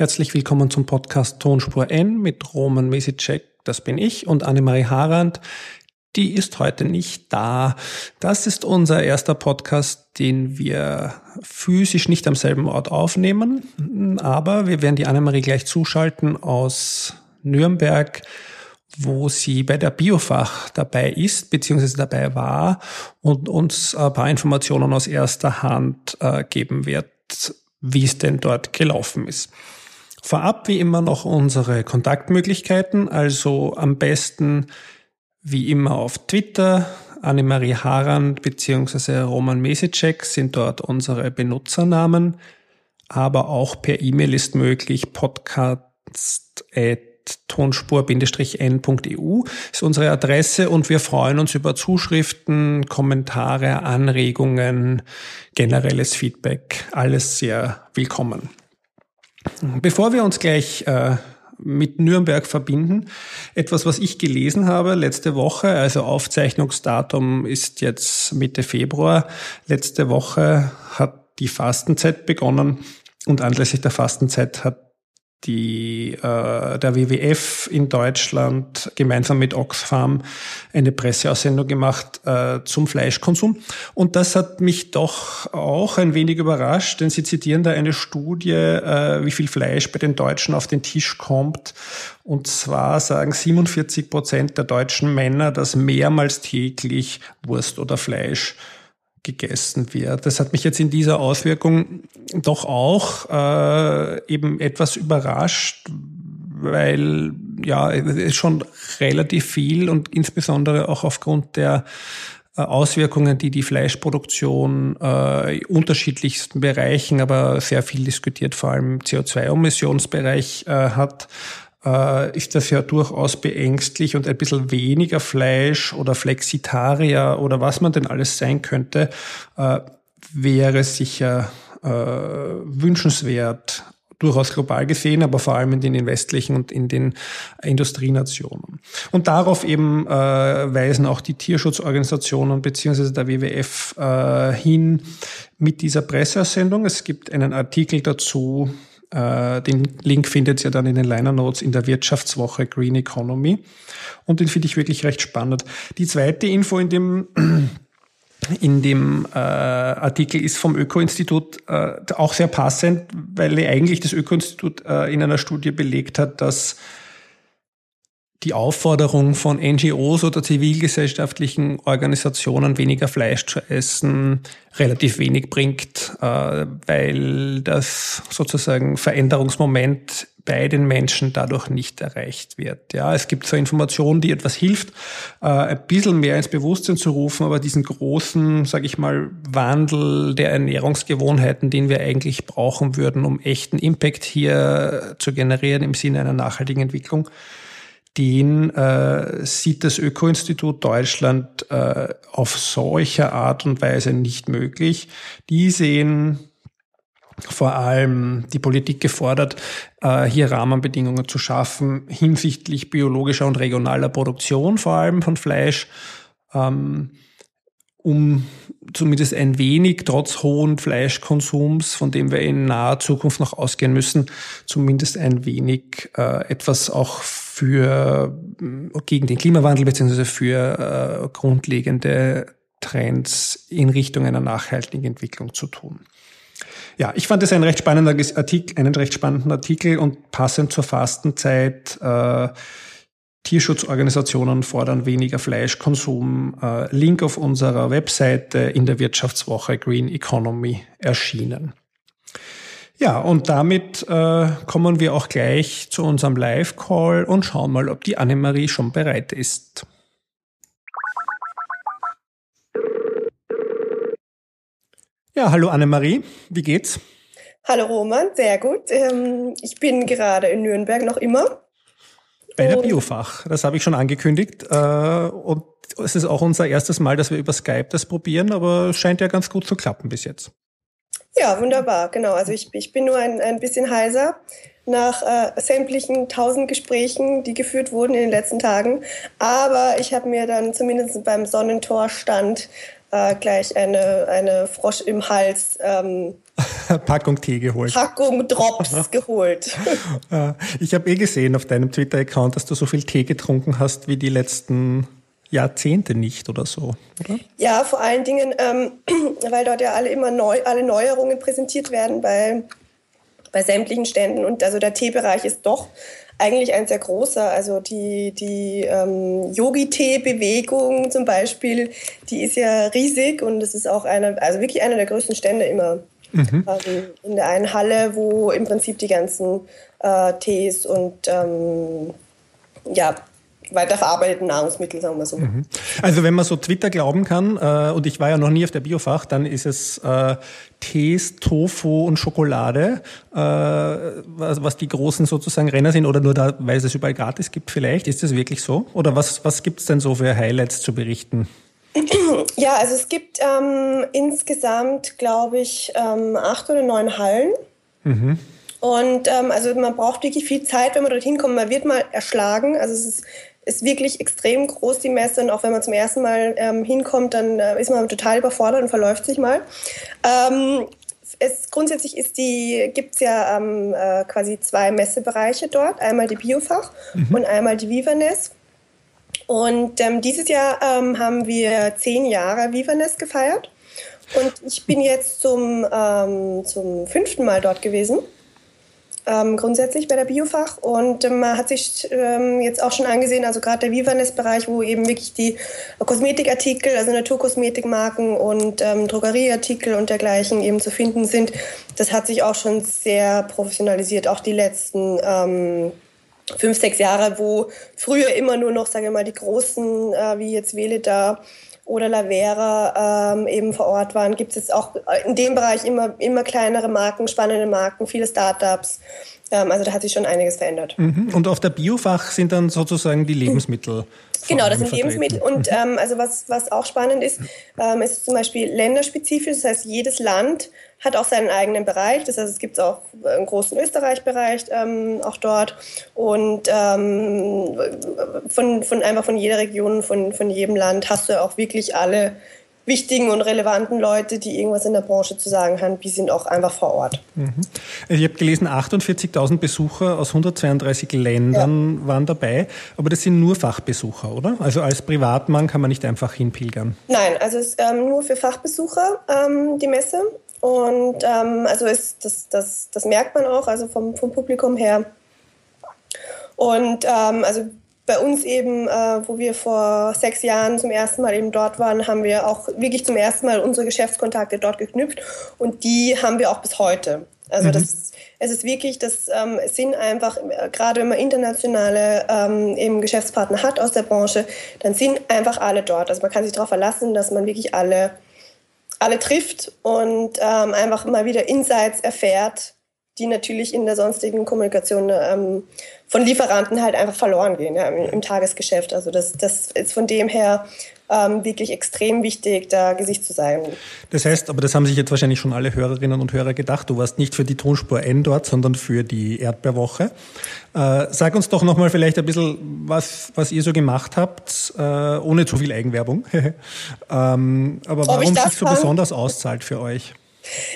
Herzlich willkommen zum Podcast Tonspur N mit Roman Mesicek, das bin ich, und Annemarie Harand, die ist heute nicht da. Das ist unser erster Podcast, den wir physisch nicht am selben Ort aufnehmen, aber wir werden die Annemarie gleich zuschalten aus Nürnberg, wo sie bei der Biofach dabei ist, beziehungsweise dabei war und uns ein paar Informationen aus erster Hand äh, geben wird, wie es denn dort gelaufen ist. Vorab wie immer noch unsere Kontaktmöglichkeiten, also am besten wie immer auf Twitter, Annemarie Harand bzw. Roman Mesicek sind dort unsere Benutzernamen, aber auch per E-Mail ist möglich podcast.tonspur-n.eu ist unsere Adresse und wir freuen uns über Zuschriften, Kommentare, Anregungen, generelles Feedback, alles sehr willkommen. Bevor wir uns gleich äh, mit Nürnberg verbinden. Etwas, was ich gelesen habe letzte Woche, also Aufzeichnungsdatum ist jetzt Mitte Februar. Letzte Woche hat die Fastenzeit begonnen und anlässlich der Fastenzeit hat die, äh, der WWF in Deutschland gemeinsam mit Oxfam eine Presseaussendung gemacht äh, zum Fleischkonsum. Und das hat mich doch auch ein wenig überrascht, denn sie zitieren da eine Studie, äh, wie viel Fleisch bei den Deutschen auf den Tisch kommt. Und zwar sagen 47 Prozent der deutschen Männer, dass mehrmals täglich Wurst oder Fleisch gegessen wird. Das hat mich jetzt in dieser Auswirkung doch auch äh, eben etwas überrascht, weil ja, es ist schon relativ viel und insbesondere auch aufgrund der äh, Auswirkungen, die die Fleischproduktion äh, unterschiedlichsten Bereichen, aber sehr viel diskutiert, vor allem CO2-Emissionsbereich äh, hat, äh, ist das ja durchaus beängstlich und ein bisschen weniger Fleisch oder Flexitarier oder was man denn alles sein könnte, äh, wäre sicher äh, wünschenswert durchaus global gesehen, aber vor allem in den westlichen und in den Industrienationen. Und darauf eben äh, weisen auch die Tierschutzorganisationen beziehungsweise der WWF äh, hin mit dieser Presseaussendung. Es gibt einen Artikel dazu äh, den Link findet ihr dann in den Liner Notes in der Wirtschaftswoche Green Economy. Und den finde ich wirklich recht spannend. Die zweite Info in dem in dem äh, Artikel ist vom Öko-Institut äh, auch sehr passend, weil eigentlich das Öko-Institut äh, in einer Studie belegt hat, dass die Aufforderung von NGOs oder zivilgesellschaftlichen Organisationen, weniger Fleisch zu essen, relativ wenig bringt, äh, weil das sozusagen Veränderungsmoment bei den Menschen dadurch nicht erreicht wird. Ja, es gibt so Informationen, die etwas hilft, äh, ein bisschen mehr ins Bewusstsein zu rufen, aber diesen großen, sage ich mal, Wandel der Ernährungsgewohnheiten, den wir eigentlich brauchen würden, um echten Impact hier zu generieren im Sinne einer nachhaltigen Entwicklung, den äh, sieht das Öko-Institut Deutschland äh, auf solche Art und Weise nicht möglich. Die sehen vor allem die Politik gefordert, äh, hier Rahmenbedingungen zu schaffen hinsichtlich biologischer und regionaler Produktion, vor allem von Fleisch, ähm, um zumindest ein wenig, trotz hohen Fleischkonsums, von dem wir in naher Zukunft noch ausgehen müssen, zumindest ein wenig äh, etwas auch für gegen den Klimawandel beziehungsweise für äh, grundlegende Trends in Richtung einer nachhaltigen Entwicklung zu tun. Ja, ich fand es ein recht spannender Artikel, einen recht spannenden Artikel und passend zur Fastenzeit. Äh, Tierschutzorganisationen fordern weniger Fleischkonsum. Äh, Link auf unserer Webseite in der Wirtschaftswoche Green Economy erschienen. Ja, und damit äh, kommen wir auch gleich zu unserem Live-Call und schauen mal, ob die Annemarie schon bereit ist. Ja, hallo Annemarie, wie geht's? Hallo Roman, sehr gut. Ähm, ich bin gerade in Nürnberg noch immer. Bei der Biofach, das habe ich schon angekündigt. Äh, und es ist auch unser erstes Mal, dass wir über Skype das probieren, aber es scheint ja ganz gut zu klappen bis jetzt. Ja, wunderbar, genau. Also ich, ich bin nur ein, ein bisschen heiser nach äh, sämtlichen tausend Gesprächen, die geführt wurden in den letzten Tagen. Aber ich habe mir dann zumindest beim Sonnentorstand äh, gleich eine, eine Frosch im Hals ähm, Packung Tee geholt. Packung Drops geholt. ich habe eh gesehen auf deinem Twitter-Account, dass du so viel Tee getrunken hast wie die letzten Jahrzehnte nicht oder so, oder? Ja, vor allen Dingen, ähm, weil dort ja alle immer neu, alle Neuerungen präsentiert werden bei, bei sämtlichen Ständen. Und also der Teebereich ist doch eigentlich ein sehr großer. Also die, die ähm, Yogi-Tee-Bewegung zum Beispiel, die ist ja riesig und es ist auch eine, also wirklich einer der größten Stände immer. Mhm. Ähm, in der einen Halle, wo im Prinzip die ganzen äh, Tees und ähm, ja, weiterverarbeiteten Nahrungsmittel, sagen wir so. Mhm. Also wenn man so Twitter glauben kann, äh, und ich war ja noch nie auf der Biofach, dann ist es äh, Tees, Tofu und Schokolade, äh, was, was die großen sozusagen Renner sind, oder nur da, weil es es überall gratis gibt vielleicht. Ist das wirklich so? Oder was, was gibt es denn so für Highlights zu berichten? Ja, also es gibt ähm, insgesamt, glaube ich, ähm, acht oder neun Hallen. Mhm. Und ähm, also man braucht wirklich viel Zeit, wenn man dorthin kommt. Man wird mal erschlagen. Also es ist ist wirklich extrem groß, die Messe. Und auch wenn man zum ersten Mal ähm, hinkommt, dann äh, ist man total überfordert und verläuft sich mal. Ähm, es, grundsätzlich ist die, gibt es ja ähm, äh, quasi zwei Messebereiche dort. Einmal die Biofach mhm. und einmal die Vivanes. Und ähm, dieses Jahr ähm, haben wir zehn Jahre Vivanes gefeiert. Und ich bin jetzt zum, ähm, zum fünften Mal dort gewesen ähm, grundsätzlich bei der Biofach. Und ähm, man hat sich ähm, jetzt auch schon angesehen, also gerade der Vivanes-Bereich, wo eben wirklich die Kosmetikartikel, also Naturkosmetikmarken und ähm, Drogerieartikel und dergleichen eben zu finden sind, das hat sich auch schon sehr professionalisiert, auch die letzten ähm, fünf, sechs Jahre, wo früher immer nur noch, sage ich mal, die großen, äh, wie jetzt Veleda, oder Lavera ähm, eben vor Ort waren, gibt es jetzt auch in dem Bereich immer, immer kleinere Marken, spannende Marken, viele Startups. Ähm, also da hat sich schon einiges verändert. Mhm. Und auf der Biofach sind dann sozusagen die Lebensmittel. Genau, das sind vertreten. Lebensmittel. Und mhm. ähm, also was, was auch spannend ist, ähm, ist zum Beispiel länderspezifisch. Das heißt, jedes Land hat auch seinen eigenen Bereich. Das heißt, es gibt auch einen großen Österreich-Bereich ähm, auch dort und ähm, von, von einfach von jeder Region, von, von jedem Land hast du auch wirklich alle wichtigen und relevanten Leute, die irgendwas in der Branche zu sagen haben, die sind auch einfach vor Ort. Mhm. Ich habe gelesen, 48.000 Besucher aus 132 Ländern ja. waren dabei, aber das sind nur Fachbesucher, oder? Also als Privatmann kann man nicht einfach hinpilgern. Nein, also es ist ähm, nur für Fachbesucher ähm, die Messe. Und ähm, also ist, das, das, das merkt man auch, also vom, vom Publikum her. Und ähm, also bei uns eben, äh, wo wir vor sechs Jahren zum ersten Mal eben dort waren, haben wir auch wirklich zum ersten Mal unsere Geschäftskontakte dort geknüpft und die haben wir auch bis heute. Also mhm. das, es ist wirklich, das ähm, sind einfach, gerade wenn man internationale ähm, eben Geschäftspartner hat aus der Branche, dann sind einfach alle dort. Also man kann sich darauf verlassen, dass man wirklich alle alle trifft und ähm, einfach mal wieder Insights erfährt, die natürlich in der sonstigen Kommunikation ähm, von Lieferanten halt einfach verloren gehen ja, im, im, Tagesgeschäft. Also das, das ist von dem her ähm, wirklich extrem wichtig, da Gesicht zu sein. Das heißt, aber das haben sich jetzt wahrscheinlich schon alle Hörerinnen und Hörer gedacht, du warst nicht für die Tonspur N dort, sondern für die Erdbeerwoche. Äh, sag uns doch nochmal vielleicht ein bisschen, was, was ihr so gemacht habt, äh, ohne zu viel Eigenwerbung. ähm, aber warum sich so kann? besonders auszahlt für euch?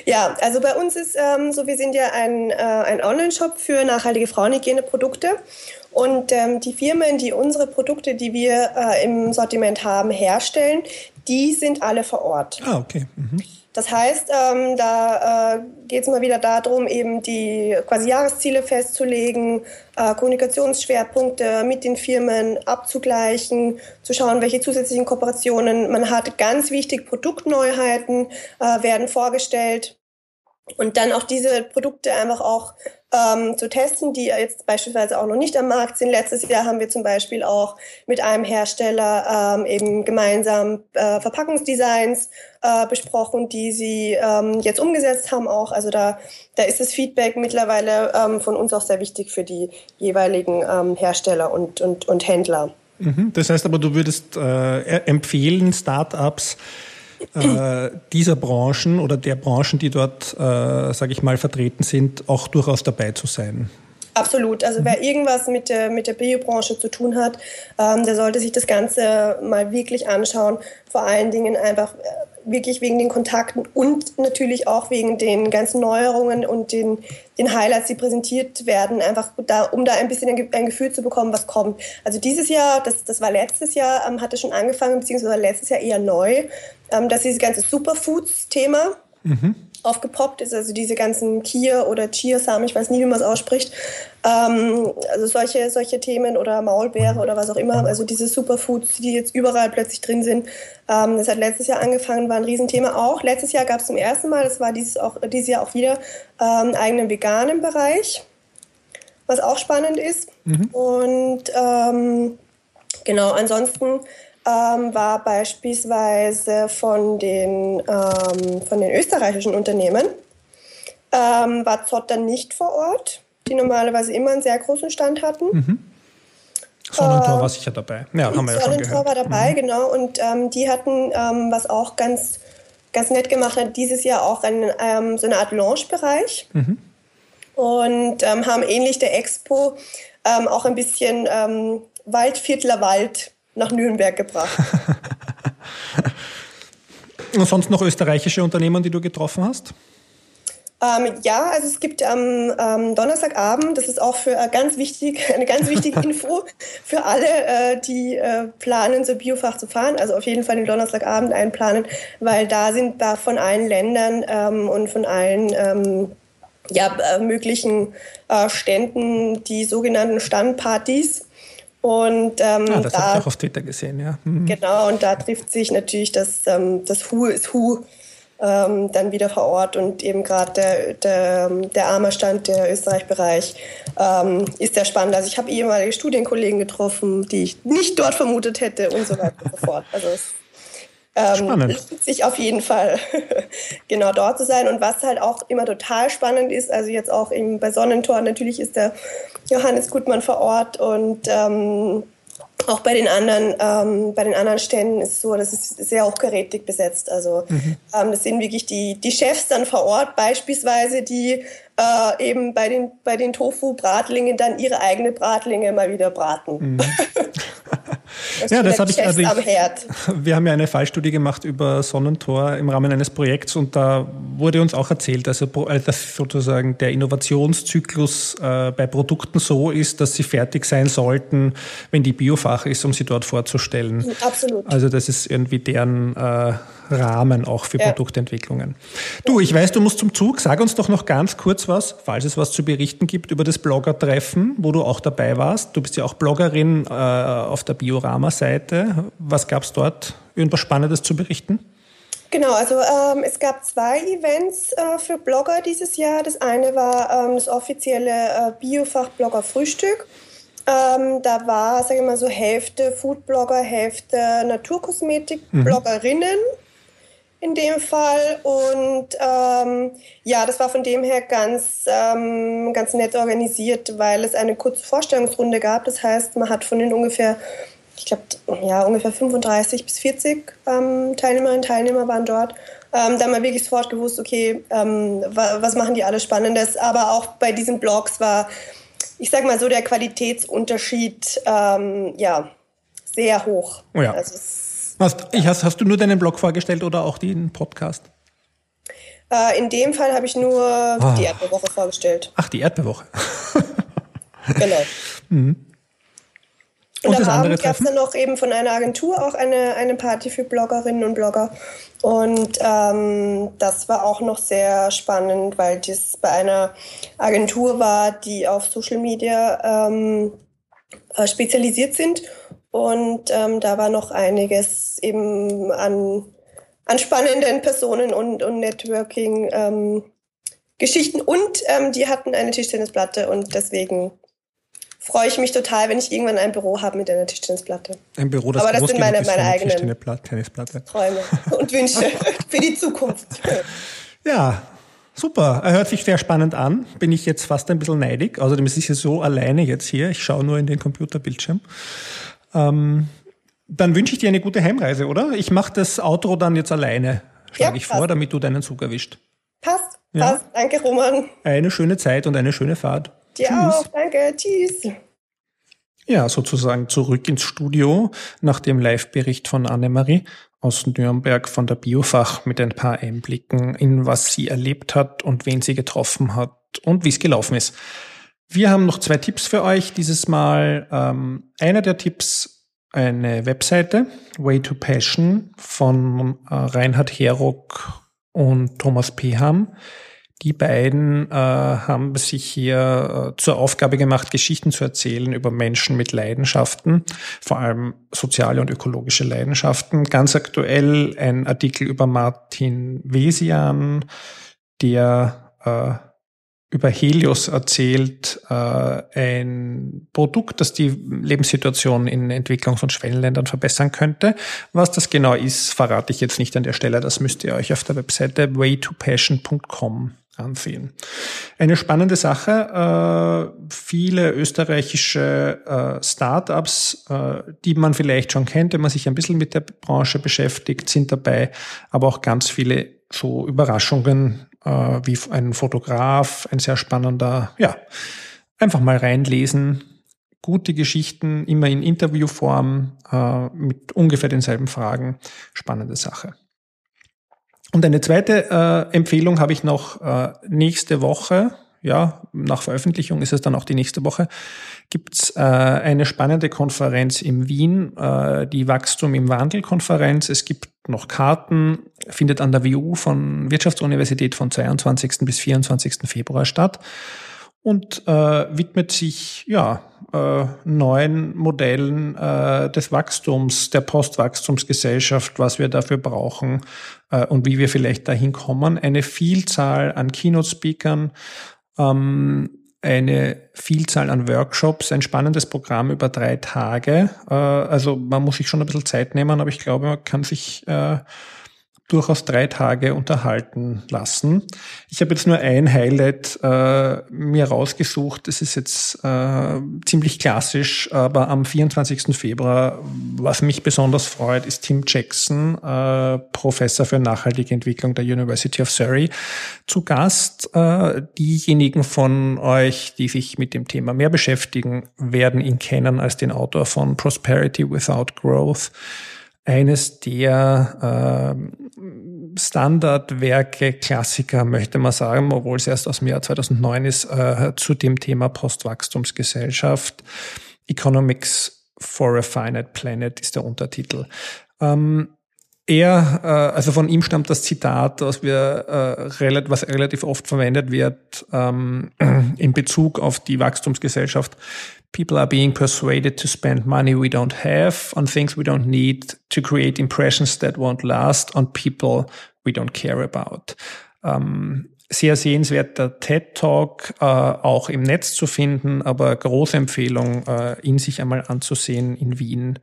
Ja, also bei uns ist ähm, so, wir sind ja ein, äh, ein Online-Shop für nachhaltige Frauenhygieneprodukte und ähm, die Firmen, die unsere Produkte, die wir äh, im Sortiment haben, herstellen, die sind alle vor Ort. Ah, okay. Mhm. Das heißt, ähm, da äh, geht es mal wieder darum, eben die quasi Jahresziele festzulegen, äh, Kommunikationsschwerpunkte mit den Firmen abzugleichen, zu schauen, welche zusätzlichen Kooperationen man hat. Ganz wichtig, Produktneuheiten äh, werden vorgestellt. Und dann auch diese Produkte einfach auch ähm, zu testen, die jetzt beispielsweise auch noch nicht am Markt sind. Letztes Jahr haben wir zum Beispiel auch mit einem Hersteller ähm, eben gemeinsam äh, Verpackungsdesigns äh, besprochen, die sie ähm, jetzt umgesetzt haben auch. Also da, da ist das Feedback mittlerweile ähm, von uns auch sehr wichtig für die jeweiligen ähm, Hersteller und, und, und Händler. Mhm. Das heißt aber, du würdest äh, empfehlen, Startups, äh, dieser Branchen oder der Branchen, die dort, äh, sage ich mal, vertreten sind, auch durchaus dabei zu sein. Absolut. Also mhm. wer irgendwas mit der, mit der Biobranche zu tun hat, ähm, der sollte sich das Ganze mal wirklich anschauen. Vor allen Dingen einfach äh, wirklich wegen den Kontakten und natürlich auch wegen den ganzen Neuerungen und den, den Highlights, die präsentiert werden, einfach da, um da ein bisschen ein, Gefühl zu bekommen, was kommt. Also dieses Jahr, das, das war letztes Jahr, ähm, hatte schon angefangen, beziehungsweise letztes Jahr eher neu, ähm, dass dieses ganze Superfoods-Thema. Mhm aufgepoppt ist, also diese ganzen Kier oder Chiasamen, ich weiß nie, wie man es ausspricht, ähm, also solche, solche Themen oder Maulbeere oder was auch immer, also diese Superfoods, die jetzt überall plötzlich drin sind, ähm, das hat letztes Jahr angefangen, war ein Riesenthema auch. Letztes Jahr gab es zum ersten Mal, das war dieses, auch, dieses Jahr auch wieder, ähm, einen eigenen veganen Bereich, was auch spannend ist. Mhm. Und ähm, genau, ansonsten ähm, war beispielsweise von den, ähm, von den österreichischen Unternehmen, ähm, war Zotter nicht vor Ort, die normalerweise immer einen sehr großen Stand hatten. Mhm. Sonnentor war sicher dabei. Ja, haben wir ja schon gehört. Sonnentor war dabei, mhm. genau. Und ähm, die hatten, ähm, was auch ganz, ganz nett gemacht hat, dieses Jahr auch einen, ähm, so eine Art Launch-Bereich. Mhm. Und ähm, haben ähnlich der Expo auch ein bisschen Waldviertler Wald nach Nürnberg gebracht. Und sonst noch österreichische Unternehmen, die du getroffen hast? Ähm, ja, also es gibt am ähm, Donnerstagabend, das ist auch für äh, ganz wichtig, eine ganz wichtige Info für alle, äh, die äh, planen, so Biofach zu fahren. Also auf jeden Fall den Donnerstagabend einplanen, weil da sind da von allen Ländern ähm, und von allen ähm, ja, äh, möglichen äh, Ständen die sogenannten Standpartys. Und ähm, ah, das da, habe ich auch auf Twitter gesehen, ja. Mhm. Genau, und da trifft sich natürlich das, ähm, das Who is Who ähm, dann wieder vor Ort und eben gerade der, der, der Armerstand, der Österreich-Bereich, ähm, ist sehr spannend. Also ich habe ehemalige Studienkollegen getroffen, die ich nicht dort vermutet hätte und so weiter und so fort. Also es ähm, spannend. sich auf jeden Fall genau dort zu sein. Und was halt auch immer total spannend ist, also jetzt auch eben bei Sonnentor, natürlich ist der Johannes Gutmann vor Ort und ähm, auch bei den anderen, ähm, bei den anderen Ständen ist es so, dass es sehr hochkarätig besetzt. Also mhm. ähm, das sind wirklich die, die Chefs dann vor Ort beispielsweise, die äh, eben bei den, bei den Tofu-Bratlingen dann ihre eigene Bratlinge mal wieder braten. Mhm. das ja, das habe ich, also ich, Wir haben ja eine Fallstudie gemacht über Sonnentor im Rahmen eines Projekts und da wurde uns auch erzählt, also dass sozusagen der Innovationszyklus äh, bei Produkten so ist, dass sie fertig sein sollten, wenn die Biofach ist, um sie dort vorzustellen. Absolut. Also das ist irgendwie deren äh, Rahmen auch für ja. Produktentwicklungen. Du, ich weiß, du musst zum Zug. Sag uns doch noch ganz kurz was, falls es was zu berichten gibt über das Blogger-Treffen, wo du auch dabei warst. Du bist ja auch Bloggerin äh, auf der Biorama-Seite. Was gab es dort? Irgendwas Spannendes zu berichten? Genau, also ähm, es gab zwei Events äh, für Blogger dieses Jahr. Das eine war ähm, das offizielle äh, Biofach-Blogger-Frühstück. Ähm, da war, sage ich mal so, Hälfte Foodblogger, Hälfte Naturkosmetik-Bloggerinnen. Mhm in dem Fall. Und ähm, ja, das war von dem her ganz, ähm, ganz nett organisiert, weil es eine kurze Vorstellungsrunde gab. Das heißt, man hat von den ungefähr, ich glaube, ja, ungefähr 35 bis 40 ähm, Teilnehmerinnen und Teilnehmer waren dort. Ähm, da haben wir wirklich sofort gewusst, okay, ähm, was machen die alles Spannendes. Aber auch bei diesen Blogs war, ich sag mal so, der Qualitätsunterschied ähm, ja, sehr hoch. Oh ja. Also Hast, ich, hast, hast du nur deinen Blog vorgestellt oder auch den Podcast? Äh, in dem Fall habe ich nur oh. die Erdbeerwoche vorgestellt. Ach, die Erdbeerwoche. genau. Mhm. Und, und am Abend gab es dann noch eben von einer Agentur auch eine, eine Party für Bloggerinnen und Blogger. Und ähm, das war auch noch sehr spannend, weil das bei einer Agentur war, die auf Social Media ähm, äh, spezialisiert sind und ähm, da war noch einiges eben an, an spannenden Personen und, und Networking. Ähm, und ähm, die hatten eine Tischtennisplatte und deswegen freue ich mich total, wenn ich irgendwann ein Büro habe mit einer Tischtennisplatte. Ein Büro, das Aber das sind meine, meine eigenen. Träume und Wünsche für die Zukunft. Ja, super. Er hört sich sehr spannend an. Bin ich jetzt fast ein bisschen neidig. Außerdem ist es ja so alleine jetzt hier. Ich schaue nur in den Computerbildschirm. Ähm, dann wünsche ich dir eine gute Heimreise, oder? Ich mache das Outro dann jetzt alleine, schlage ja, ich vor, damit du deinen Zug erwischt. Passt, ja? passt. Danke, Roman. Eine schöne Zeit und eine schöne Fahrt. Dir Tschüss. auch, danke, tschüss. Ja, sozusagen zurück ins Studio nach dem Live-Bericht von Annemarie aus Nürnberg von der Biofach mit ein paar Einblicken in was sie erlebt hat und wen sie getroffen hat und wie es gelaufen ist. Wir haben noch zwei Tipps für euch dieses Mal. Ähm, einer der Tipps, eine Webseite, Way to Passion von äh, Reinhard Herock und Thomas Peham. Die beiden äh, haben sich hier äh, zur Aufgabe gemacht, Geschichten zu erzählen über Menschen mit Leidenschaften, vor allem soziale und ökologische Leidenschaften. Ganz aktuell ein Artikel über Martin Wesian, der äh, über Helios erzählt, äh, ein Produkt, das die Lebenssituation in Entwicklungs- und Schwellenländern verbessern könnte. Was das genau ist, verrate ich jetzt nicht an der Stelle. Das müsst ihr euch auf der Webseite waytopassion.com ansehen. Eine spannende Sache. Äh, viele österreichische äh, Startups, äh, die man vielleicht schon kennt, wenn man sich ein bisschen mit der Branche beschäftigt, sind dabei, aber auch ganz viele so Überraschungen äh, wie ein Fotograf, ein sehr spannender, ja, einfach mal reinlesen. Gute Geschichten, immer in Interviewform, äh, mit ungefähr denselben Fragen. Spannende Sache. Und eine zweite äh, Empfehlung habe ich noch äh, nächste Woche. Ja, nach Veröffentlichung ist es dann auch die nächste Woche. Gibt's äh, eine spannende Konferenz in Wien, äh, die Wachstum im Wandel Konferenz. Es gibt noch Karten, findet an der WU von Wirtschaftsuniversität von 22. bis 24. Februar statt und äh, widmet sich ja äh, neuen Modellen äh, des Wachstums, der Postwachstumsgesellschaft, was wir dafür brauchen äh, und wie wir vielleicht dahin kommen. Eine Vielzahl an Keynote-Speakern, ähm, eine Vielzahl an Workshops, ein spannendes Programm über drei Tage. Äh, also man muss sich schon ein bisschen Zeit nehmen, aber ich glaube, man kann sich äh, durchaus drei Tage unterhalten lassen. Ich habe jetzt nur ein Highlight äh, mir rausgesucht. Das ist jetzt äh, ziemlich klassisch, aber am 24. Februar, was mich besonders freut, ist Tim Jackson, äh, Professor für nachhaltige Entwicklung der University of Surrey, zu Gast. Äh, diejenigen von euch, die sich mit dem Thema mehr beschäftigen, werden ihn kennen als den Autor von Prosperity Without Growth eines der äh, Standardwerke, Klassiker, möchte man sagen, obwohl es erst aus dem Jahr 2009 ist, äh, zu dem Thema Postwachstumsgesellschaft. Economics for a Finite Planet ist der Untertitel. Ähm, er, äh, also von ihm stammt das Zitat, was wir, äh, was relativ oft verwendet wird ähm, in Bezug auf die Wachstumsgesellschaft. People are being persuaded to spend money we don't have on things we don't need to create impressions that won't last on people we don't care about. Ähm, sehr sehenswerter TED Talk, äh, auch im Netz zu finden, aber große Empfehlung, äh, ihn sich einmal anzusehen in Wien.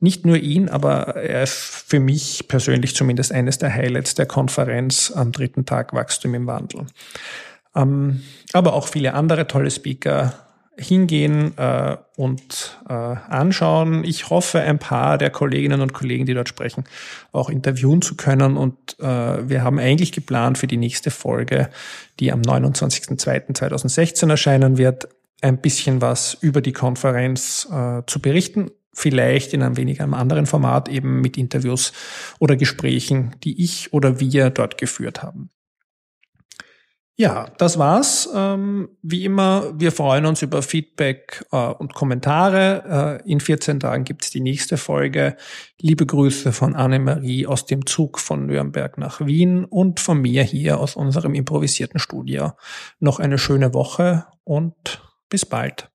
Nicht nur ihn, aber er ist für mich persönlich zumindest eines der Highlights der Konferenz am dritten Tag Wachstum im Wandel. Ähm, aber auch viele andere tolle Speaker, hingehen äh, und äh, anschauen. Ich hoffe, ein paar der Kolleginnen und Kollegen, die dort sprechen, auch interviewen zu können. Und äh, wir haben eigentlich geplant für die nächste Folge, die am 29.02.2016 erscheinen wird, ein bisschen was über die Konferenz äh, zu berichten. Vielleicht in einem wenig einem anderen Format, eben mit Interviews oder Gesprächen, die ich oder wir dort geführt haben. Ja, das war's. Ähm, wie immer, wir freuen uns über Feedback äh, und Kommentare. Äh, in 14 Tagen gibt's die nächste Folge. Liebe Grüße von Annemarie aus dem Zug von Nürnberg nach Wien und von mir hier aus unserem improvisierten Studio. Noch eine schöne Woche und bis bald.